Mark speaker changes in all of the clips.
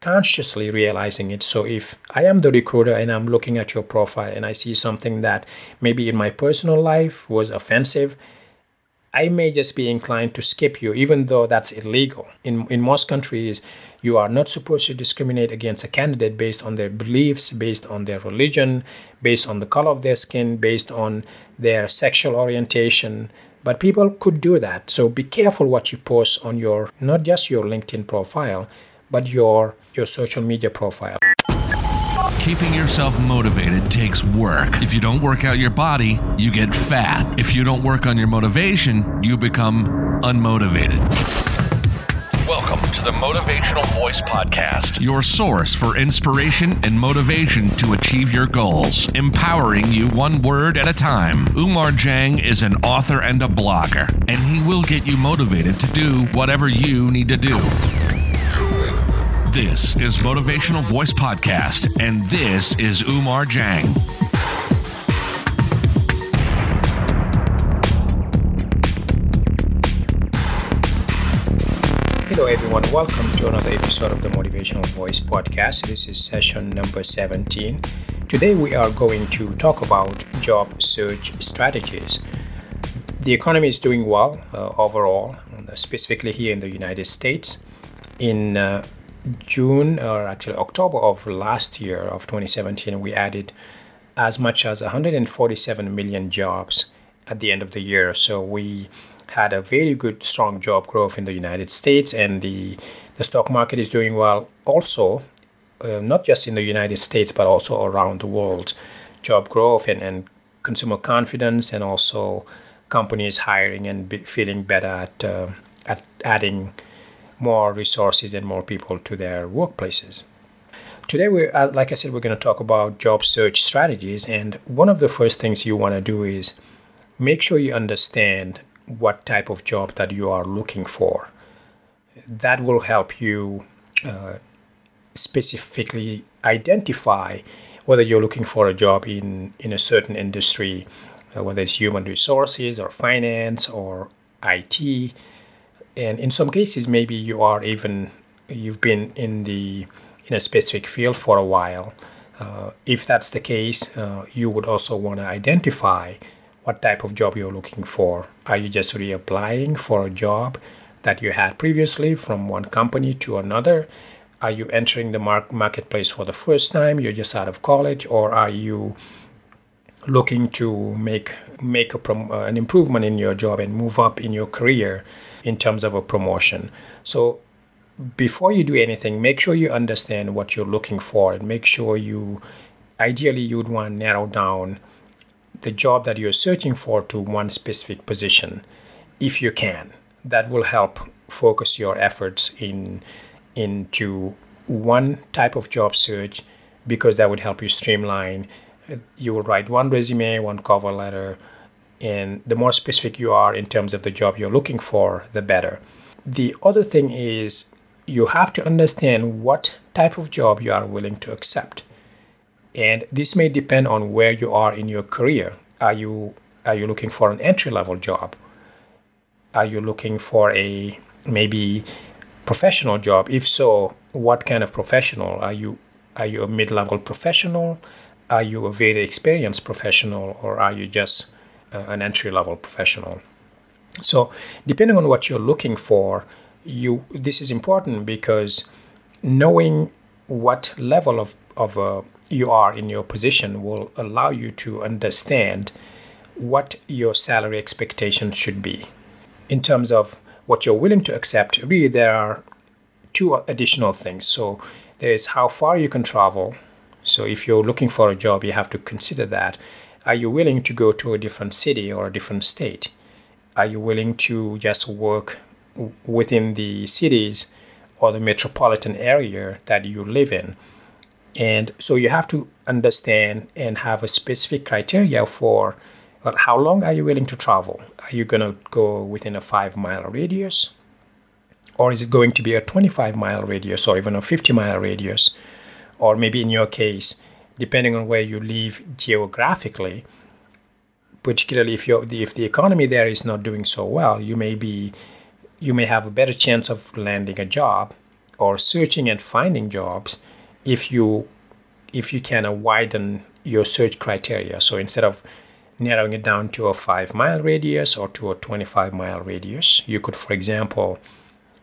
Speaker 1: consciously realizing it. So if I am the recruiter and I'm looking at your profile and I see something that maybe in my personal life was offensive, I may just be inclined to skip you, even though that's illegal. In, in most countries, you are not supposed to discriminate against a candidate based on their beliefs, based on their religion, based on the color of their skin, based on their sexual orientation. But people could do that. So be careful what you post on your, not just your LinkedIn profile, but your, your social media profile.
Speaker 2: Keeping yourself motivated takes work. If you don't work out your body, you get fat. If you don't work on your motivation, you become unmotivated. Welcome to the Motivational Voice Podcast, your source for inspiration and motivation to achieve your goals, empowering you one word at a time. Umar Jang is an author and a blogger, and he will get you motivated to do whatever you need to do. This is Motivational Voice Podcast, and this is Umar Jang.
Speaker 1: Hello, everyone. Welcome to another episode of the Motivational Voice podcast. This is session number 17. Today, we are going to talk about job search strategies. The economy is doing well uh, overall, specifically here in the United States. In uh, June, or actually October of last year, of 2017, we added as much as 147 million jobs at the end of the year. So we had a very good, strong job growth in the United States, and the the stock market is doing well also, uh, not just in the United States but also around the world. Job growth and, and consumer confidence, and also companies hiring and be, feeling better at uh, at adding more resources and more people to their workplaces. Today, we, uh, like I said, we're going to talk about job search strategies, and one of the first things you want to do is make sure you understand what type of job that you are looking for. That will help you uh, specifically identify whether you're looking for a job in, in a certain industry, uh, whether it's human resources or finance or IT. And in some cases, maybe you are even you've been in the in a specific field for a while. Uh, if that's the case, uh, you would also want to identify what type of job you're looking for. Are you just reapplying for a job that you had previously from one company to another? Are you entering the mark- marketplace for the first time? You're just out of college, or are you looking to make make a prom- uh, an improvement in your job and move up in your career in terms of a promotion? So before you do anything, make sure you understand what you're looking for and make sure you ideally you'd want to narrow down the job that you're searching for to one specific position if you can. That will help focus your efforts in into one type of job search because that would help you streamline. You will write one resume, one cover letter, and the more specific you are in terms of the job you're looking for, the better. The other thing is you have to understand what type of job you are willing to accept. And this may depend on where you are in your career. Are you are you looking for an entry level job? Are you looking for a maybe professional job? If so, what kind of professional? Are you are you a mid level professional? Are you a very experienced professional or are you just an entry level professional? So, depending on what you're looking for, you this is important because knowing what level of, of a you are in your position will allow you to understand what your salary expectations should be. In terms of what you're willing to accept, really, there are two additional things. So, there is how far you can travel. So, if you're looking for a job, you have to consider that. Are you willing to go to a different city or a different state? Are you willing to just work within the cities or the metropolitan area that you live in? And so you have to understand and have a specific criteria for well, how long are you willing to travel? Are you going to go within a five mile radius? Or is it going to be a 25 mile radius or even a 50 mile radius? Or maybe in your case, depending on where you live geographically, particularly if, you if the economy there is not doing so well, you may be you may have a better chance of landing a job or searching and finding jobs if you if you can widen your search criteria. So instead of narrowing it down to a five mile radius or to a 25 mile radius, you could, for example,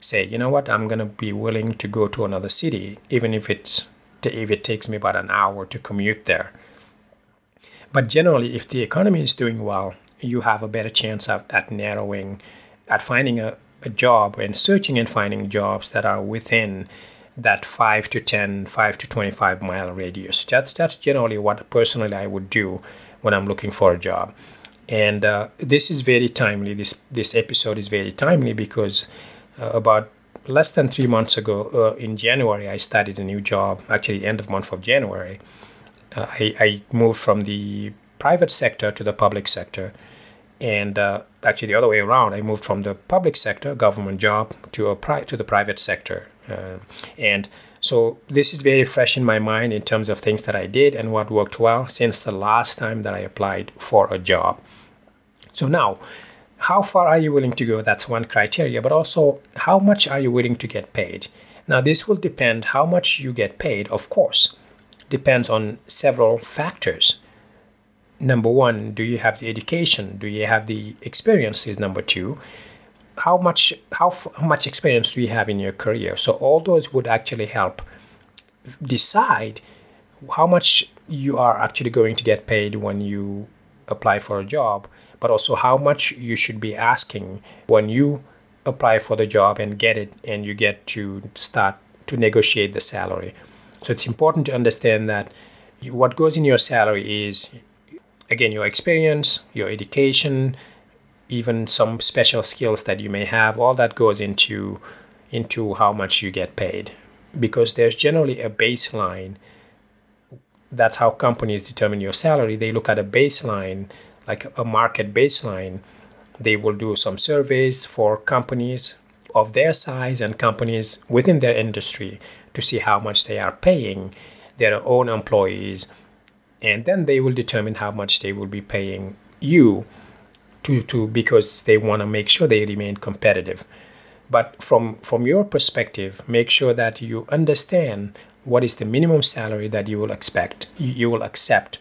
Speaker 1: say, you know what, I'm going to be willing to go to another city, even if it's if it takes me about an hour to commute there. But generally, if the economy is doing well, you have a better chance at, at narrowing, at finding a, a job and searching and finding jobs that are within that 5 to 10 5 to 25 mile radius. That's that's generally what personally i would do when i'm looking for a job. And uh, this is very timely. This this episode is very timely because uh, about less than three months ago uh, in january i started a new job actually end of month of january. Uh, I, I moved from the private sector to the public sector. And uh, actually the other way around i moved from the public sector government job to a pri- to the private sector. Uh, and so this is very fresh in my mind in terms of things that i did and what worked well since the last time that i applied for a job. So now how far are you willing to go that's one criteria but also how much are you willing to get paid now this will depend how much you get paid of course depends on several factors number one, do you have the education? Do you have the experience? Is number two. How much how, how much experience do you have in your career? So all those would actually help decide how much you are actually going to get paid when you apply for a job, but also how much you should be asking when you apply for the job and get it and you get to start to negotiate the salary. So it's important to understand that what goes in your salary is again your experience your education even some special skills that you may have all that goes into into how much you get paid. Because there's generally a baseline. That's how companies determine your salary. They look at a baseline like a market baseline they will do some surveys for companies of their size and companies within their industry to see how much they are paying their own employees. And then they will determine how much they will be paying you to, to because they want to make sure they remain competitive. But from from your perspective make sure that you understand what is the minimum salary that you will expect you will accept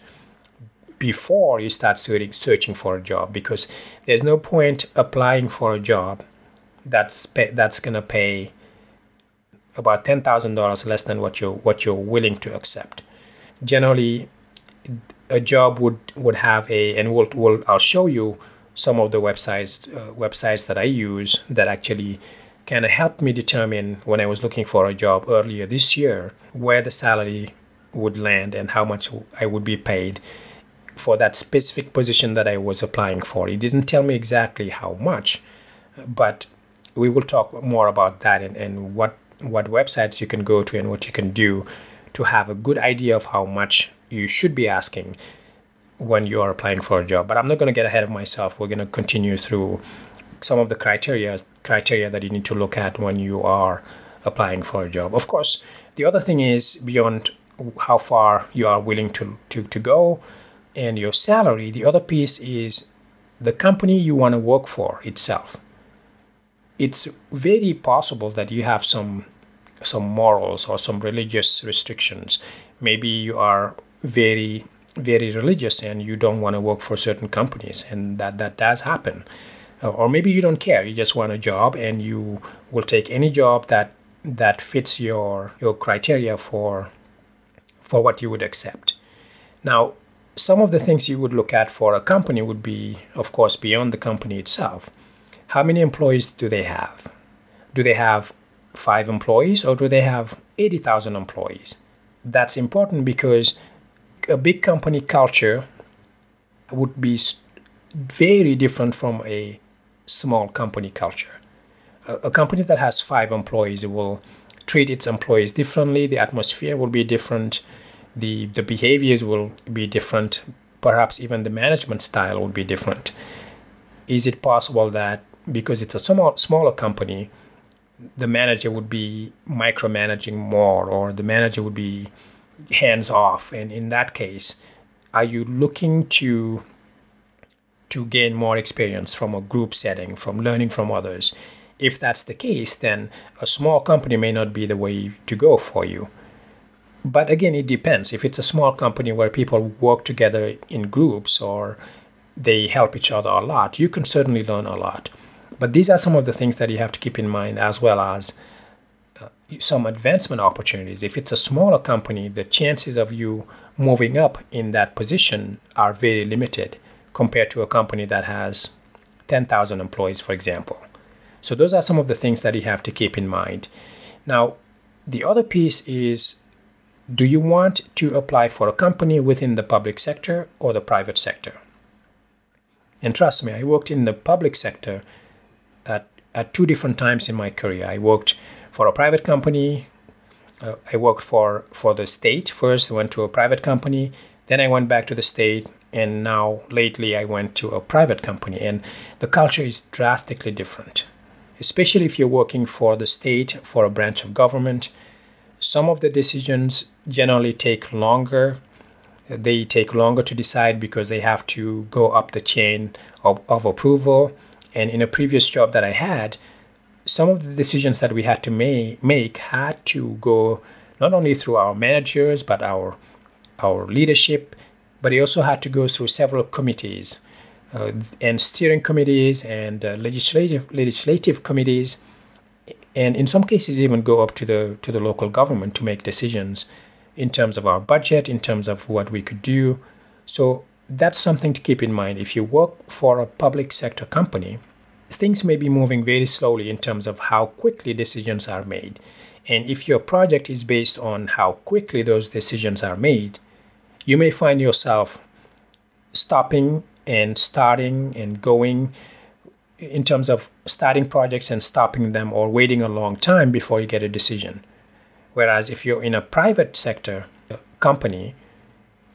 Speaker 1: before you start searching, for a job because there's no point applying for a job that's pay, that's to pay about $10,000 less than what you what you're willing to accept. Generally a job would would have a and we'll, we'll I'll show you some of the websites uh, websites that I use that actually kind of helped me determine when I was looking for a job earlier this year where the salary would land and how much I would be paid for that specific position that I was applying for. It didn't tell me exactly how much, but we will talk more about that and, and what what websites you can go to and what you can do to have a good idea of how much you should be asking when you are applying for a job. But I'm not going to get ahead of myself. We're going to continue through some of the criteria criteria that you need to look at when you are applying for a job. Of course, the other thing is beyond how far you are willing to, to, to go and your salary, the other piece is the company you want to work for itself. It's very possible that you have some some morals or some religious restrictions. Maybe you are very very religious and you don't want to work for certain companies and that that does happen uh, or maybe you don't care you just want a job and you will take any job that that fits your your criteria for for what you would accept now some of the things you would look at for a company would be of course beyond the company itself how many employees do they have do they have 5 employees or do they have 80,000 employees that's important because a big company culture would be very different from a small company culture. A, a company that has five employees will treat its employees differently. The atmosphere will be different. The the behaviors will be different. Perhaps even the management style would be different. Is it possible that because it's a small, smaller company, the manager would be micromanaging more, or the manager would be hands off and in that case are you looking to to gain more experience from a group setting from learning from others if that's the case, then a small company may not be the way to go for you. But again, it depends. If it's a small company where people work together in groups or they help each other a lot, you can certainly learn a lot. But these are some of the things that you have to keep in mind, as well as uh, some advancement opportunities. If it's a smaller company, the chances of you moving up in that position are very limited compared to a company that has 10,000 employees, for example. So, those are some of the things that you have to keep in mind. Now, the other piece is do you want to apply for a company within the public sector or the private sector? And trust me, I worked in the public sector at, at two different times in my career. I worked for a private company. Uh, I worked for, for the state. First, I went to a private company. Then I went back to the state. And now, lately, I went to a private company. And the culture is drastically different, especially if you're working for the state, for a branch of government. Some of the decisions generally take longer they take longer to decide because they have to go up the chain of, of approval. And in a previous job that I had, some of the decisions that we had to make had to go not only through our managers but our our leadership, but it also had to go through several committees uh, and steering committees and uh, legislative legislative committees, and in some cases even go up to the to the local government to make decisions in terms of our budget, in terms of what we could do. So that's something to keep in mind. If you work for a public sector company, things may be moving very slowly in terms of how quickly decisions are made. And if your project is based on how quickly those decisions are made, you may find yourself stopping and starting and going in terms of starting projects and stopping them or waiting a long time before you get a decision. Whereas if you're in a private sector company,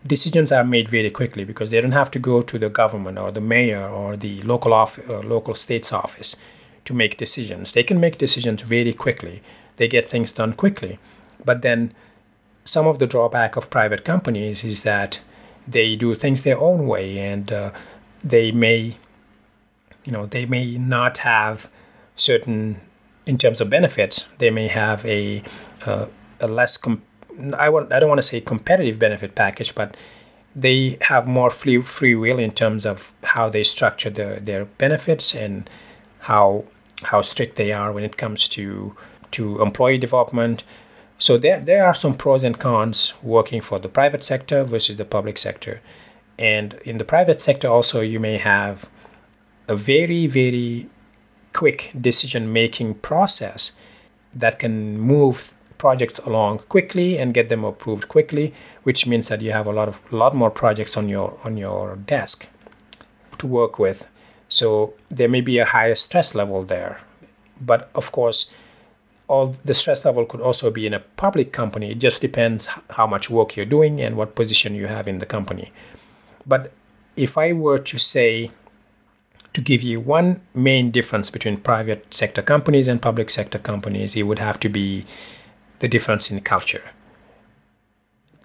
Speaker 1: decisions are made very quickly because they don't have to go to the government or the mayor or the local off, uh, local state's office to make decisions. They can make decisions very quickly. They get things done quickly. But then some of the drawback of private companies is that they do things their own way and uh, they may you know they may not have certain in terms of benefits they may have a uh, a less com- I want I don't want to say competitive benefit package, but they have more free free will in terms of how they structure their their benefits and how how strict they are when it comes to to employee development. So there there are some pros and cons working for the private sector versus the public sector. And in the private sector also you may have a very very quick decision making process that can move projects along quickly and get them approved quickly, which means that you have a lot of lot more projects on your on your desk to work with. So there may be a higher stress level there. But of course, all the stress level could also be in a public company. It just depends how much work you're doing and what position you have in the company. But if I were to say to give you one main difference between private sector companies and public sector companies, it would have to be the difference in culture.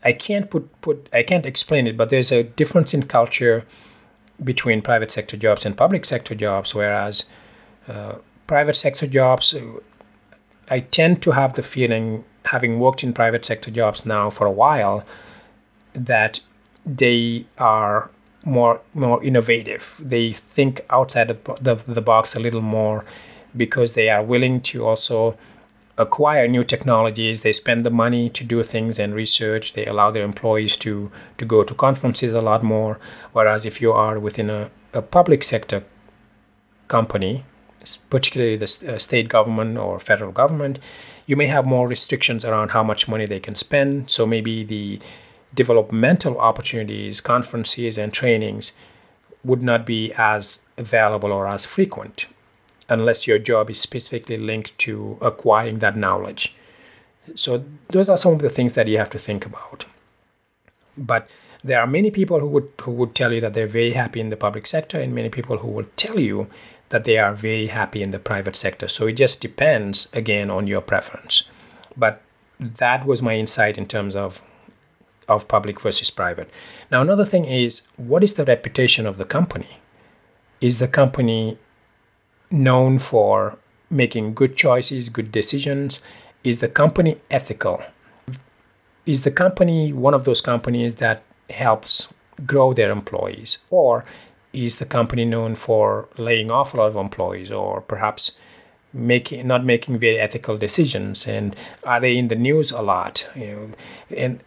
Speaker 1: I can't put, put I can't explain it, but there's a difference in culture between private sector jobs and public sector jobs. Whereas uh, private sector jobs, I tend to have the feeling, having worked in private sector jobs now for a while, that they are more more innovative. They think outside the, the, the box a little more because they are willing to also acquire new technologies. They spend the money to do things and research. They allow their employees to, to go to conferences a lot more. Whereas if you are within a, a public sector company, particularly the uh, state government or federal government, you may have more restrictions around how much money they can spend. So maybe the developmental opportunities, conferences, and trainings would not be as available or as frequent unless your job is specifically linked to acquiring that knowledge. So, those are some of the things that you have to think about. But there are many people who would, who would tell you that they're very happy in the public sector, and many people who will tell you that they are very happy in the private sector. So, it just depends again on your preference. But that was my insight in terms of of public versus private. Now, another thing is what is the reputation of the company? Is the company known for making good choices, good decisions? Is the company ethical? Is the company one of those companies that helps grow their employees? Or is the company known for laying off a lot of employees or perhaps making not making very ethical decisions and are they in the news a lot you know and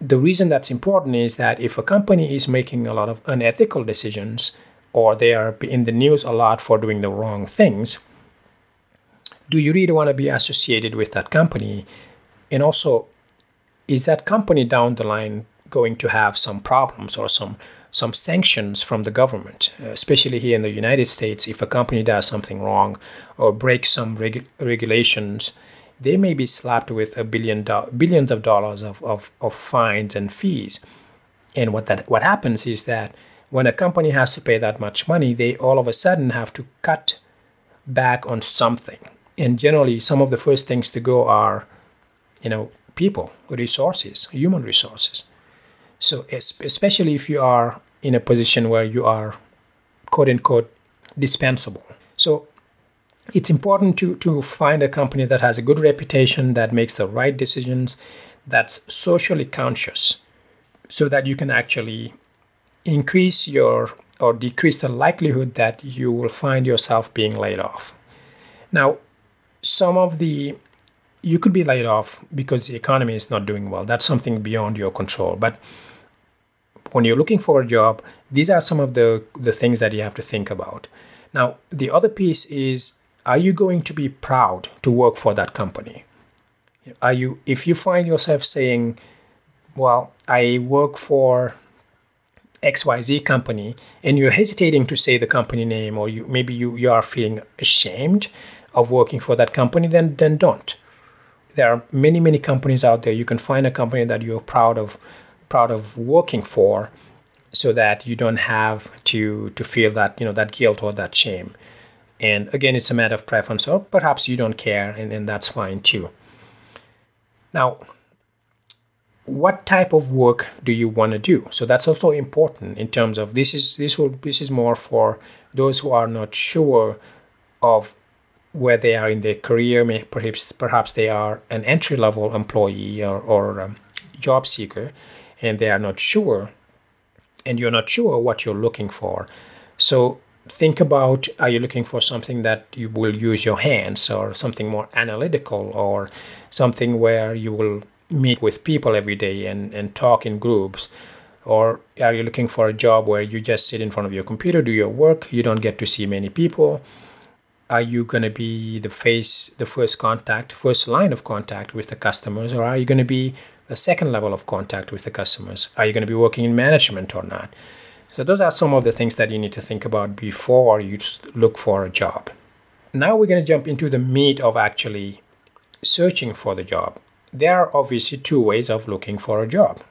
Speaker 1: the reason that's important is that if a company is making a lot of unethical decisions or they are in the news a lot for doing the wrong things do you really want to be associated with that company and also is that company down the line going to have some problems or some some sanctions from the government, especially here in the United States. If a company does something wrong or breaks some reg- regulations, they may be slapped with a billion do- billions of dollars of, of, of fines and fees. And what that what happens is that when a company has to pay that much money, they all of a sudden have to cut back on something. And generally, some of the first things to go are, you know, people, resources, human resources. So, especially if you are in a position where you are quote unquote dispensable. So, it's important to, to find a company that has a good reputation, that makes the right decisions, that's socially conscious, so that you can actually increase your or decrease the likelihood that you will find yourself being laid off. Now, some of the you could be laid off because the economy is not doing well. That's something beyond your control. But when you're looking for a job, these are some of the, the things that you have to think about. Now, the other piece is are you going to be proud to work for that company? Are you if you find yourself saying, well, I work for XYZ company and you're hesitating to say the company name or you maybe you, you are feeling ashamed of working for that company, then then don't. There are many, many companies out there. You can find a company that you're proud of proud of working for so that you don't have to to feel that you know that guilt or that shame and again it's a matter of preference or perhaps you don't care and, and that's fine too now what type of work do you want to do? So that's also important in terms of this is this will this is more for those who are not sure of where they are in their career perhaps perhaps they are an entry level employee or, or job seeker and they are not sure and you're not sure what you're looking for. So think about are you looking for something that you will use your hands or something more analytical or something where you will meet with people every day and, and talk in groups or are you looking for a job where you just sit in front of your computer do your work you don't get to see many people are you going to be the face the first contact first line of contact with the customers or are you going to be the second level of contact with the customers. Are you going to be working in management or not? So, those are some of the things that you need to think about before you look for a job. Now, we're going to jump into the meat of actually searching for the job. There are obviously two ways of looking for a job,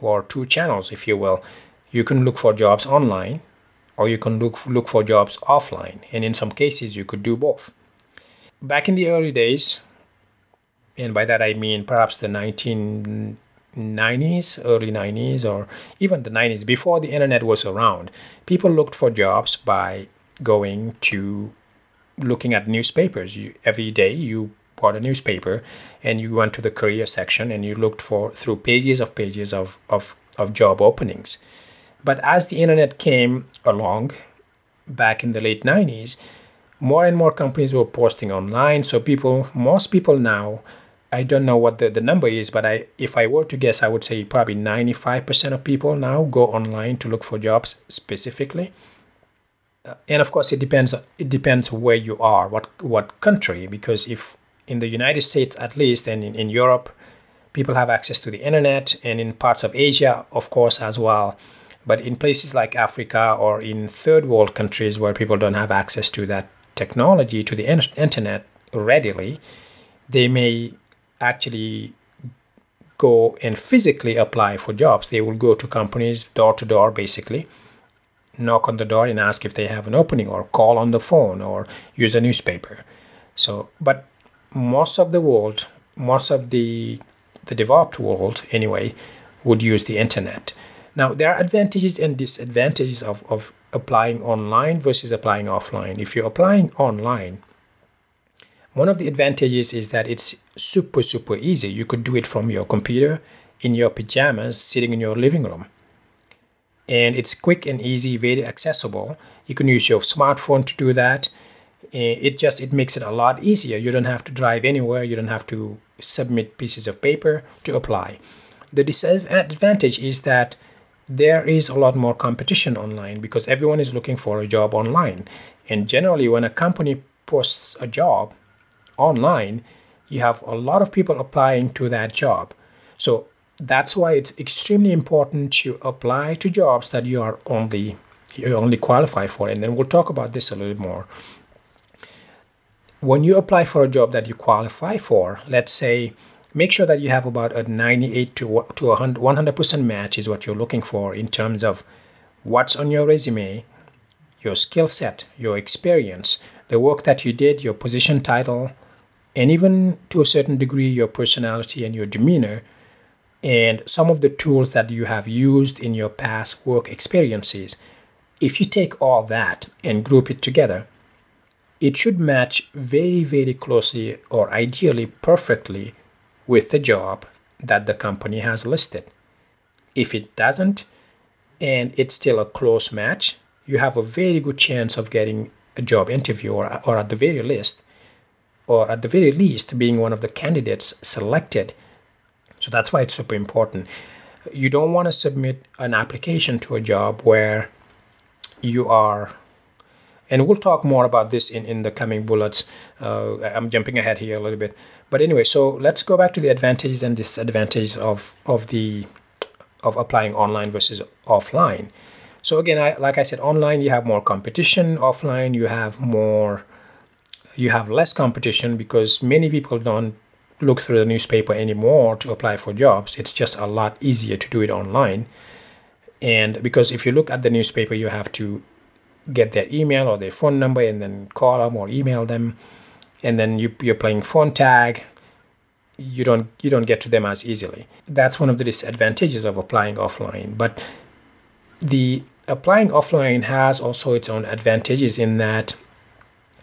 Speaker 1: or two channels, if you will. You can look for jobs online, or you can look, look for jobs offline. And in some cases, you could do both. Back in the early days, and by that I mean perhaps the 1990s, early 90s, or even the 90s, before the internet was around, people looked for jobs by going to looking at newspapers. You, every day you bought a newspaper and you went to the career section and you looked for through pages of pages of, of, of job openings. But as the internet came along back in the late 90s, more and more companies were posting online. So people, most people now I don't know what the, the number is, but I if I were to guess, I would say probably 95% of people now go online to look for jobs specifically. Uh, and of course, it depends. It depends where you are, what what country. Because if in the United States, at least, and in, in Europe, people have access to the internet, and in parts of Asia, of course, as well. But in places like Africa or in third world countries where people don't have access to that technology, to the internet readily, they may actually go and physically apply for jobs. They will go to companies door to door, basically, knock on the door and ask if they have an opening, or call on the phone, or use a newspaper. So, but most of the world, most of the the developed world anyway, would use the internet. Now, there are advantages and disadvantages of, of applying online versus applying offline. If you're applying online, One of the advantages is that it's super, super easy. You could do it from your computer in your pajamas, sitting in your living room. And it's quick and easy, very accessible. You can use your smartphone to do that. Eh, it just it makes it a lot easier. You don't have to drive anywhere. You don't have to submit pieces of paper to apply. The disadvantage is that there is a lot more competition online because everyone is looking for a job online. And generally, when a company posts a job online, you have a lot of people applying to that job. So that's why it's extremely important to apply to jobs that you are only you only qualify for. And then we'll talk about this a little more. When you apply for a job that you qualify for, let's say make sure that you have about a 98 to, to 100% match is what you're looking for in terms of what's on your resume, your skill set, your experience, the work that you did, your position title, and even to a certain degree, your personality and your demeanor, and some of the tools that you have used in your past work experiences. If you take all that and group it together, it should match very, very closely or ideally perfectly with the job that the company has listed. If it doesn't, and it's still a close match, you have a very good chance of getting a job interview or, or at the very least, or at the very least being one of the candidates selected. So that's why it's super important. You don't want to submit an application to a job where you are and we'll talk more about this in, in the coming bullets. Uh, I'm jumping ahead here a little bit. But anyway, so let's go back to the advantages and disadvantages of, of the of applying online versus offline. So again, I, like I said, online you have more competition. Offline you have more, you have less competition because many people don't look through the newspaper anymore to apply for jobs. It's just a lot easier to do it online. And because if you look at the newspaper, you have to get their email or their phone number and then call them or email them. And then you, you're playing phone tag. You don't you don't get to them as easily. That's one of the disadvantages of applying offline. But the applying offline has also its own advantages in that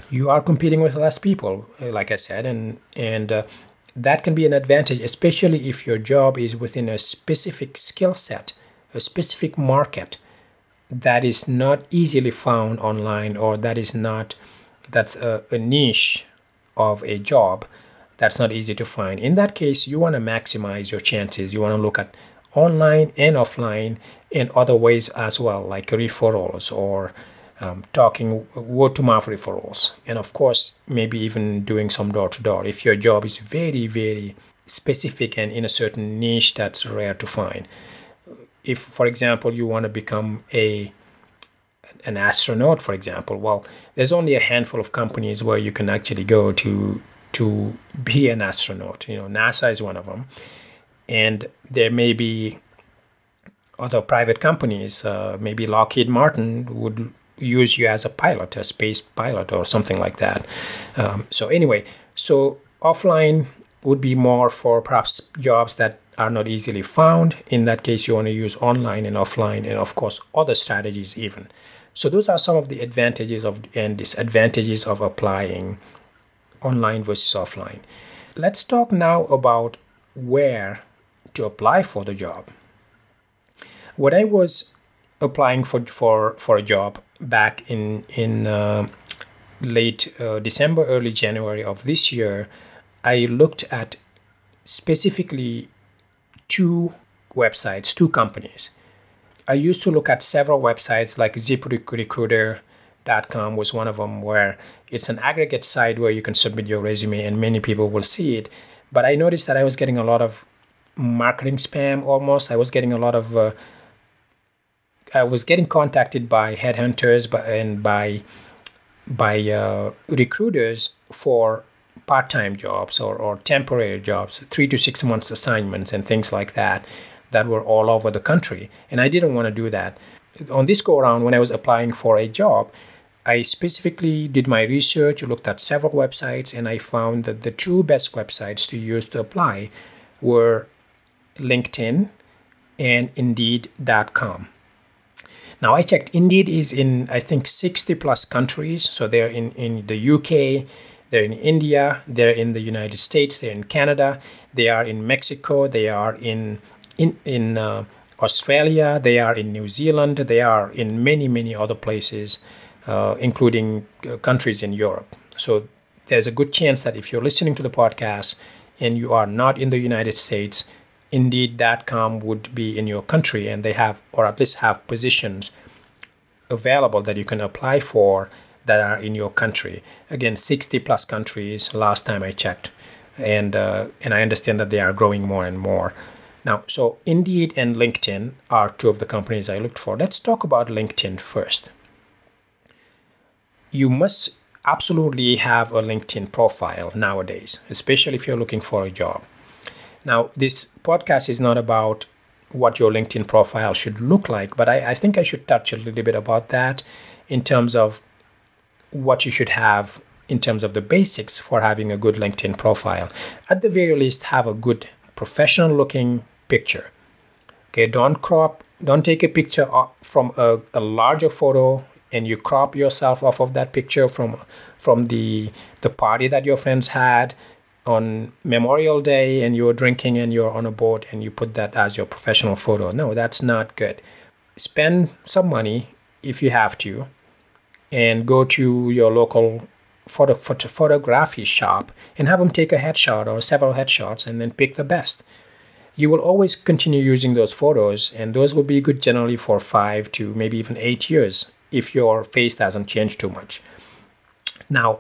Speaker 1: you are competing with less people like i said and and uh, that can be an advantage especially if your job is within a specific skill set a specific market that is not easily found online or that is not that's a, a niche of a job that's not easy to find. In that case you want to maximize your chances. You want to look at online and offline in other ways as well like referrals or um, talking word to mouth referrals. And of course maybe even doing some door to door. If your job is very very specific and in a certain niche that's rare to find if for example you want to become a an astronaut for example well there's only a handful of companies where you can actually go to to be an astronaut you know nasa is one of them. And there may be other private companies uh, maybe lockheed martin would use you as a pilot a space pilot or something like that. Um, so anyway so offline would be more for perhaps jobs that are not easily found. In that case, you want to use online and offline, and of course, other strategies even. So those are some of the advantages of and disadvantages of applying online versus offline. Let's talk now about where to apply for the job. When I was applying for for for a job back in in uh, late uh, December, early January of this year, I looked at specifically two websites, two companies. I used to look at several websites like ZipRecruiter.com was one of them where it's an aggregate site where you can submit your resume and many people will see it. But I noticed that I was getting a lot of marketing spam almost. I was getting a lot of uh, I was getting contacted by headhunters and by by uh, recruiters for part-time jobs or, or temporary jobs, three to six months assignments and things like that that were all over the country. And I didn't want to do that. On this go around, when I was applying for a job, I specifically did my research, looked at several websites, and I found that the two best websites to use to apply were LinkedIn and Indeed.com. Now I checked, Indeed is in I think 60 plus countries. So they're in, in the UK, they're in India, they're in the United States, they're in Canada, they are in Mexico, they are in in in uh, Australia, they are in New Zealand, they are in many many other places, uh, including uh, countries in Europe. So there's a good chance that if you're listening to the podcast and you are not in the United States, Indeed.com would be in your country, and they have or at least have positions available that you can apply for that are in your country. Again, 60 plus countries last time I checked, and uh, and I understand that they are growing more and more. Now, so Indeed and LinkedIn are two of the companies I looked for. Let's talk about LinkedIn first. You must absolutely have a LinkedIn profile nowadays, especially if you're looking for a job. Now, this podcast is not about what your LinkedIn profile should look like, but I, I think I should touch a little bit about that in terms of what you should have in terms of the basics for having a good LinkedIn profile. At the very least, have a good professional looking picture. Okay, don't crop, don't take a picture from a, a larger photo and you crop yourself off of that picture from from the the party that your friends had on Memorial Day and you're drinking and you're on a boat and you put that as your professional photo. No, that's not good. Spend some money if you have to and go to your local photo, photo photography shop and have them take a headshot or several headshots and then pick the best. You will always continue using those photos, and those will be good generally for five to maybe even eight years if your face doesn't change too much. Now,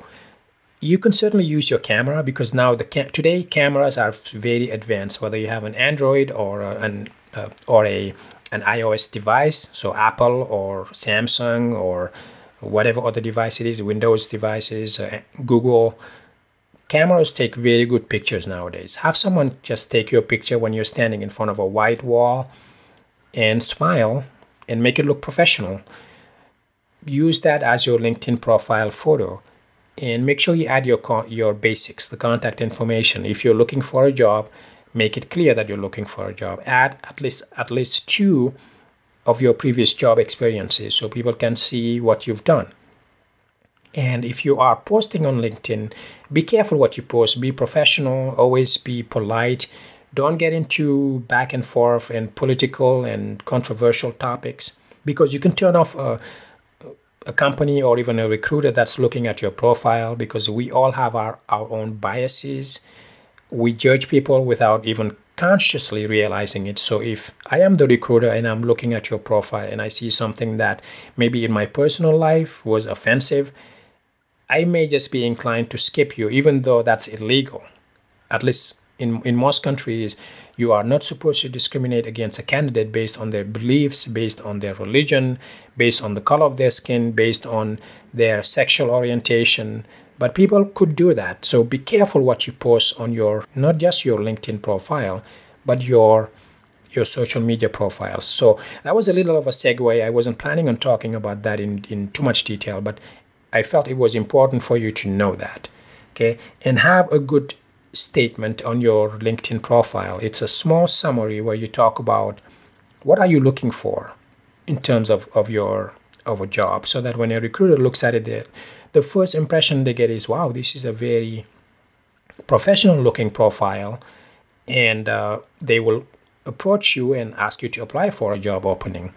Speaker 1: you can certainly use your camera because now the ca- today cameras are very advanced. Whether you have an Android or an uh, or a an iOS device, so Apple or Samsung or whatever other device it is, Windows devices, uh, Google. Cameras take very good pictures nowadays. Have someone just take your picture when you're standing in front of a white wall and smile and make it look professional. Use that as your LinkedIn profile photo and make sure you add your your basics, the contact information. If you're looking for a job, make it clear that you're looking for a job. Add at least at least two of your previous job experiences so people can see what you've done. And if you are posting on LinkedIn, be careful what you post. Be professional, always be polite. Don't get into back and forth and political and controversial topics because you can turn off a, a company or even a recruiter that's looking at your profile because we all have our, our own biases. We judge people without even consciously realizing it. So if I am the recruiter and I'm looking at your profile and I see something that maybe in my personal life was offensive, I may just be inclined to skip you, even though that's illegal. At least in, in most countries, you are not supposed to discriminate against a candidate based on their beliefs, based on their religion, based on the color of their skin, based on their sexual orientation, but people could do that. So be careful what you post on your not just your LinkedIn profile, but your your social media profiles. So that was a little of a segue. I wasn't planning on talking about that in, in too much detail, but I felt it was important for you to know that. Okay. And have a good statement on your LinkedIn profile. It's a small summary where you talk about what are you looking for in terms of, of your of a job so that when a recruiter looks at it, the first impression they get is, wow, this is a very professional looking profile. And uh, they will approach you and ask you to apply for a job opening.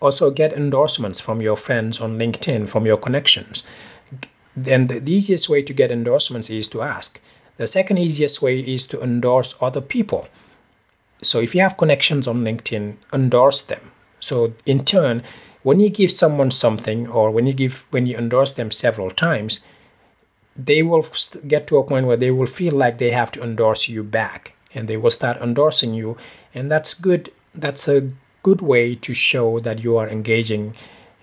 Speaker 1: Also, get endorsements from your friends on LinkedIn, from your connections. And the, the easiest way to get endorsements is to ask. The second easiest way is to endorse other people. So, if you have connections on LinkedIn, endorse them. So, in turn, when you give someone something or when you give when you endorse them several times they will get to a point where they will feel like they have to endorse you back and they will start endorsing you. And that's good that's a good way to show that you are engaging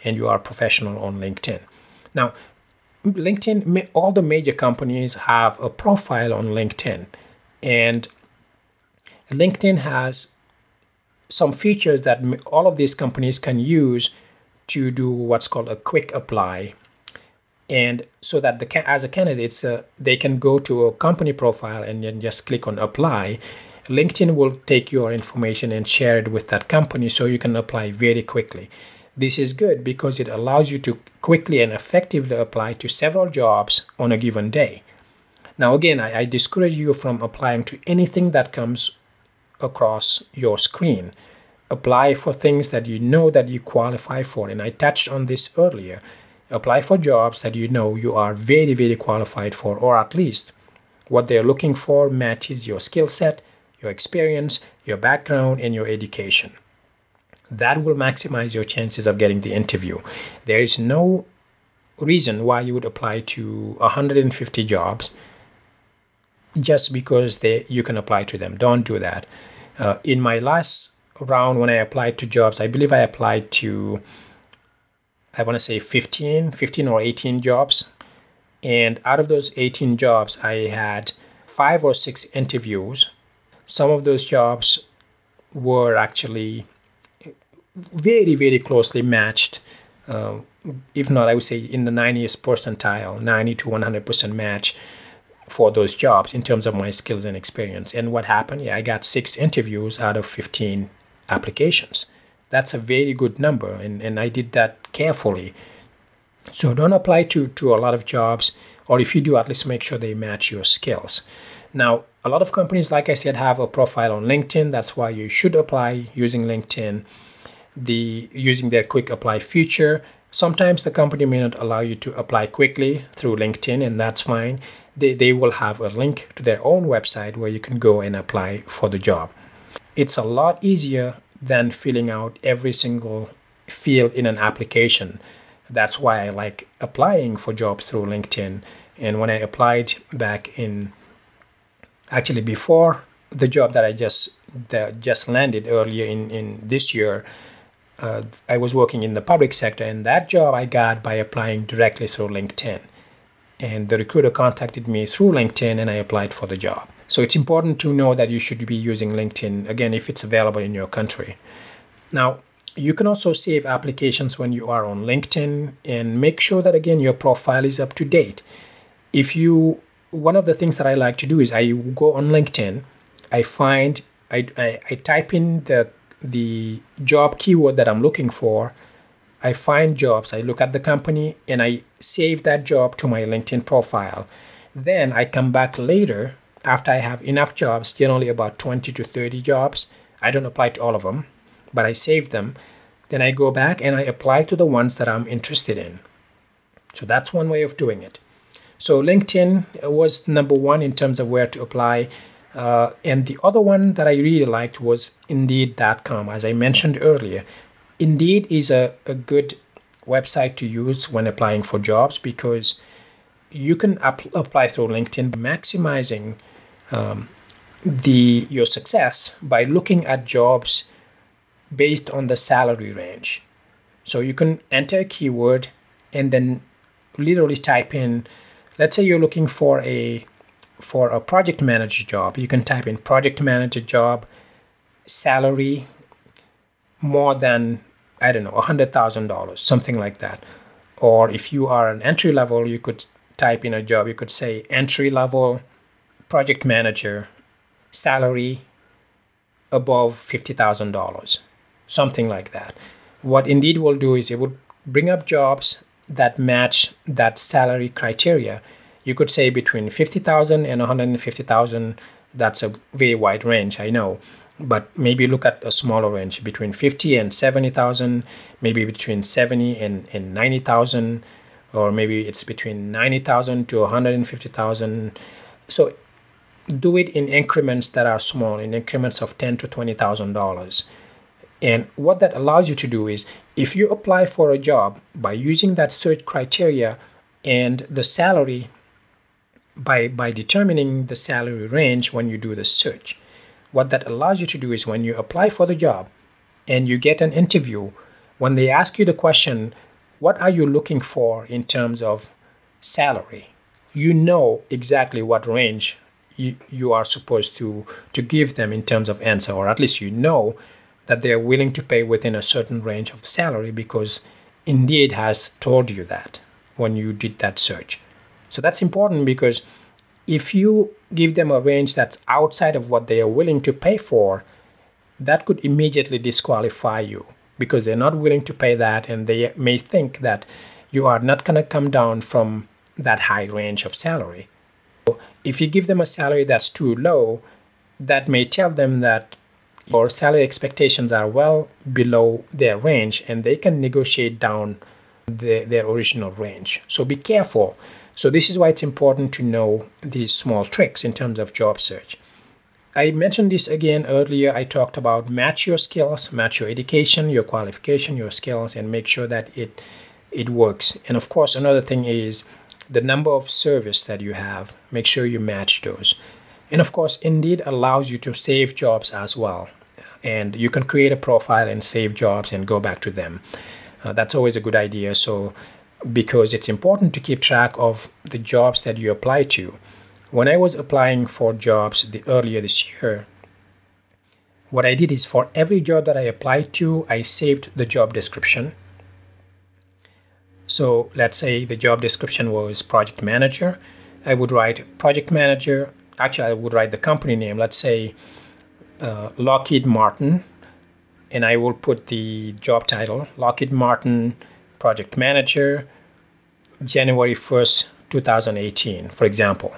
Speaker 1: and you are professional on linkedin. Now linkedin all the major companies have a profile on linkedin and linkedin has some features that all of these companies can use to do what's called a quick apply. And so that the as a candidate uh, they can go to a company profile and then just click on apply. Linkedin will take your information and share it with that company so you can apply very quickly. This is good because it allows you to quickly and effectively apply to several jobs on a given day. Now, again, I, I discourage you from applying to anything that comes across your screen. Apply for things that you know that you qualify for. And I touched on this earlier. Apply for jobs that you know you are very, very qualified for, or at least what they're looking for matches your skill set, your experience, your background, and your education. That will maximize your chances of getting the interview. There is no reason why you would apply to 150 jobs just because they you can apply to them. Don't do that. Uh, in my last round, when I applied to jobs, I believe I applied to I want to say 15, 15 or 18 jobs. And out of those 18 jobs, I had five or six interviews. Some of those jobs were actually very, very closely matched. Uh, if not, I would say in the 90th percentile, 90 to 100% match for those jobs in terms of my skills and experience. And what happened? Yeah, I got six interviews out of 15 applications. That's a very good number, and, and I did that carefully. So don't apply to, to a lot of jobs, or if you do, at least make sure they match your skills. Now, a lot of companies, like I said, have a profile on LinkedIn. That's why you should apply using LinkedIn. The using their quick apply feature. Sometimes the company may not allow you to apply quickly through LinkedIn, and that's fine they, they will have a link to their own website where you can go and apply for the job. It's a lot easier than filling out every single field in an application. That's why I like applying for jobs through LinkedIn. And when I applied back in actually before the job that I just that just landed earlier in, in this year, uh, I was working in the public sector, and that job I got by applying directly through LinkedIn and the recruiter contacted me through LinkedIn and I applied for the job. So it's important to know that you should be using LinkedIn again if it's available in your country. Now, you can also save applications when you are on LinkedIn and make sure that again your profile is up to date. If you one of the things that I like to do is I go on LinkedIn, I find I, I, I type in the the job keyword that I'm looking for I find jobs, I look at the company, and I save that job to my LinkedIn profile. Then I come back later after I have enough jobs, generally about 20 to 30 jobs. I don't apply to all of them, but I save them. Then I go back and I apply to the ones that I'm interested in. So that's one way of doing it. So LinkedIn was number one in terms of where to apply. Uh, and the other one that I really liked was Indeed.com. As I mentioned earlier, Indeed is a, a good website to use when applying for jobs because you can ap- apply through LinkedIn, maximizing um, the your success by looking at jobs based on the salary range. So you can enter a keyword and then literally type in. Let's say you're looking for a for a project manager job. You can type in project manager job salary more than I don't know, a $100,000, something like that. Or if you are an entry level, you could type in a job, you could say entry level project manager, salary above $50,000, something like that. What Indeed will do is it would bring up jobs that match that salary criteria. You could say between 50,000 and 150,000. That's a very wide range, I know but maybe look at a smaller range between 50 and 70,000, maybe between 70 and, and 90,000, or maybe it's between 90,000 to 150,000. So do it in increments that are small, in increments of 10 to 20,000 dollars. And what that allows you to do is if you apply for a job by using that search criteria and the salary by by determining the salary range when you do the search what that allows you to do is when you apply for the job and you get an interview, when they ask you the question, what are you looking for in terms of salary? You know exactly what range you, you are supposed to, to give them in terms of answer, or at least you know that they're willing to pay within a certain range of salary because Indeed has told you that when you did that search. So that's important because if you give them a range that's outside of what they are willing to pay for, that could immediately disqualify you because they're not willing to pay that and they may think that you are not going to come down from that high range of salary. If you give them a salary that's too low, that may tell them that your salary expectations are well below their range and they can negotiate down the, their original range. So be careful. So, this is why it's important to know these small tricks in terms of job search. I mentioned this again earlier. I talked about match your skills, match your education, your qualification, your skills, and make sure that it it works. And of course, another thing is the number of service that you have. Make sure you match those. And of course, Indeed allows you to save jobs as well. And you can create a profile and save jobs and go back to them. Uh, that's always a good idea. So, because it's important to keep track of the jobs that you apply to. When I was applying for jobs the, earlier this year, what I did is for every job that I applied to, I saved the job description. So let's say the job description was project manager. I would write project manager. Actually, I would write the company name. Let's say uh, Lockheed Martin, and I will put the job title Lockheed Martin project manager, January 1st, 2018, for example.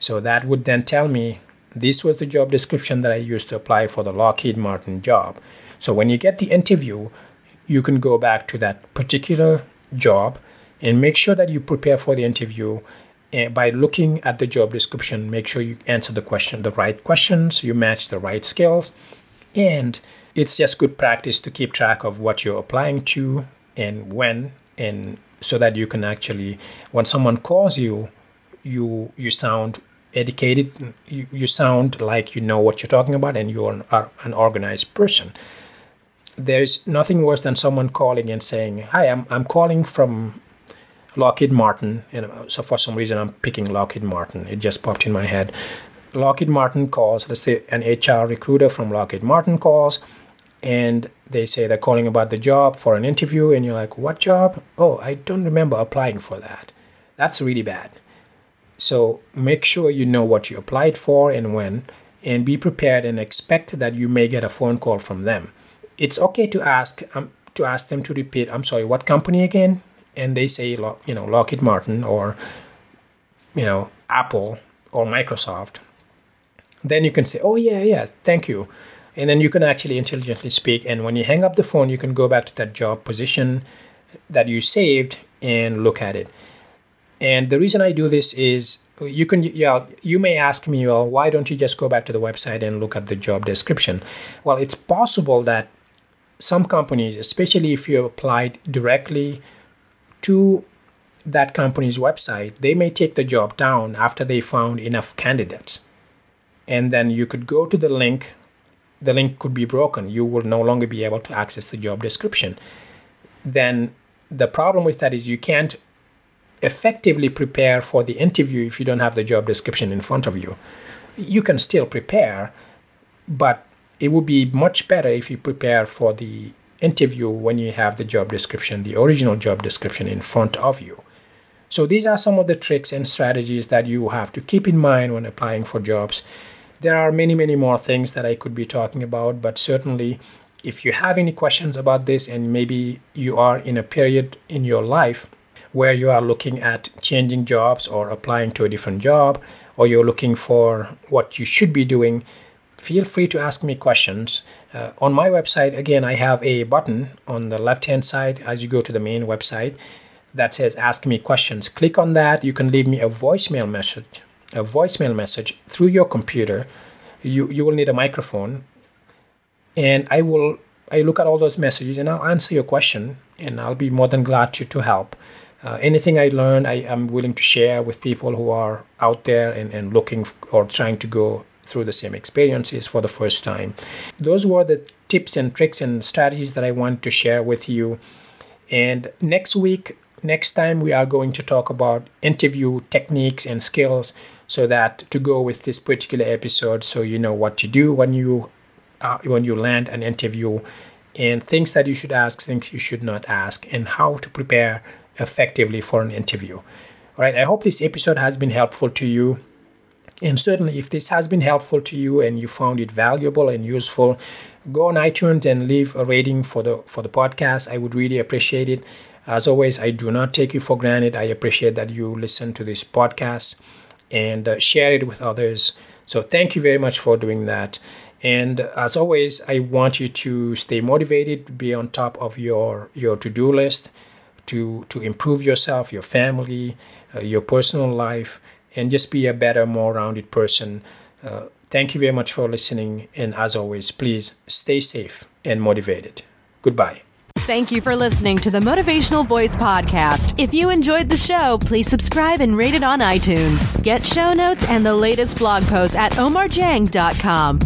Speaker 1: So that would then tell me this was the job description that I used to apply for the Lockheed Martin job. So when you get the interview, you can go back to that particular job and make sure that you prepare for the interview. By looking at the job description. Make sure you answer the question, the right questions, you match the right skills, and it's just good practice to keep track of what you're applying to and when. And so that you can actually when someone calls you you you sound educated you, you sound like you know what you're talking about and you're an, an organized person there's nothing worse than someone calling and saying hi i'm, I'm calling from lockheed martin. And so for some reason i'm picking lockheed martin. It just popped in my head. Lockheed martin calls let's say an hr recruiter from lockheed martin calls and they say they're calling about the job for an interview and you're like what job? Oh i don't remember applying for that. That's really bad. So make sure you know what you applied for and when and be prepared and expect that you may get a phone call from them it's okay to ask um, to ask them to repeat i'm sorry what company again? And they say you know lockheed martin or you know apple or microsoft. Then you can say oh yeah yeah thank you. And then you can actually intelligently speak and when you hang up the phone you can go back to that job position that you saved and look at it. And the reason i do this is you can yeah you may ask me well why don't you just go back to the website and look at the job description? Well it's possible that some companies especially if you applied directly to that company's website they may take the job down after they found enough candidates and then you could go to the link the link could be broken. You will no longer be able to access the job description. Then the problem with that is you can't effectively prepare for the interview if you don't have the job description in front of you. You can still prepare, but it would be much better if you prepare for the interview when you have the job description, the original job description in front of you. So these are some of the tricks and strategies that you have to keep in mind when applying for jobs. There are many, many more things that I could be talking about, but certainly if you have any questions about this and maybe you are in a period in your life where you are looking at changing jobs or applying to a different job or you're looking for what you should be doing, feel free to ask me questions. Uh, on my website, again, I have a button on the left hand side as you go to the main website that says Ask Me Questions. Click on that. You can leave me a voicemail message a voicemail message through your computer, you, you will need a microphone. And I will I look at all those messages and I'll answer your question and I'll be more than glad to, to help. Uh, anything I learn, I am willing to share with people who are out there and, and looking f- or trying to go through the same experiences for the first time. Those were the tips and tricks and strategies that I want to share with you. And next week, next time, we are going to talk about interview techniques and skills so that to go with this particular episode so you know what to do when you uh, when you land an interview and things that you should ask things you should not ask and how to prepare effectively for an interview all right i hope this episode has been helpful to you and certainly if this has been helpful to you and you found it valuable and useful go on itunes and leave a rating for the for the podcast i would really appreciate it as always i do not take you for granted i appreciate that you listen to this podcast and uh, share it with others. So thank you very much for doing that. And as always, I want you to stay motivated, be on top of your your to-do list, to to improve yourself, your family, uh, your personal life, and just be a better, more rounded person. Uh, thank you very much for listening, and as always, please stay safe and motivated. Goodbye.
Speaker 3: Thank you for listening to the Motivational Voice Podcast. If you enjoyed the show, please subscribe and rate it on iTunes. Get show notes and the latest blog posts at omarjang.com.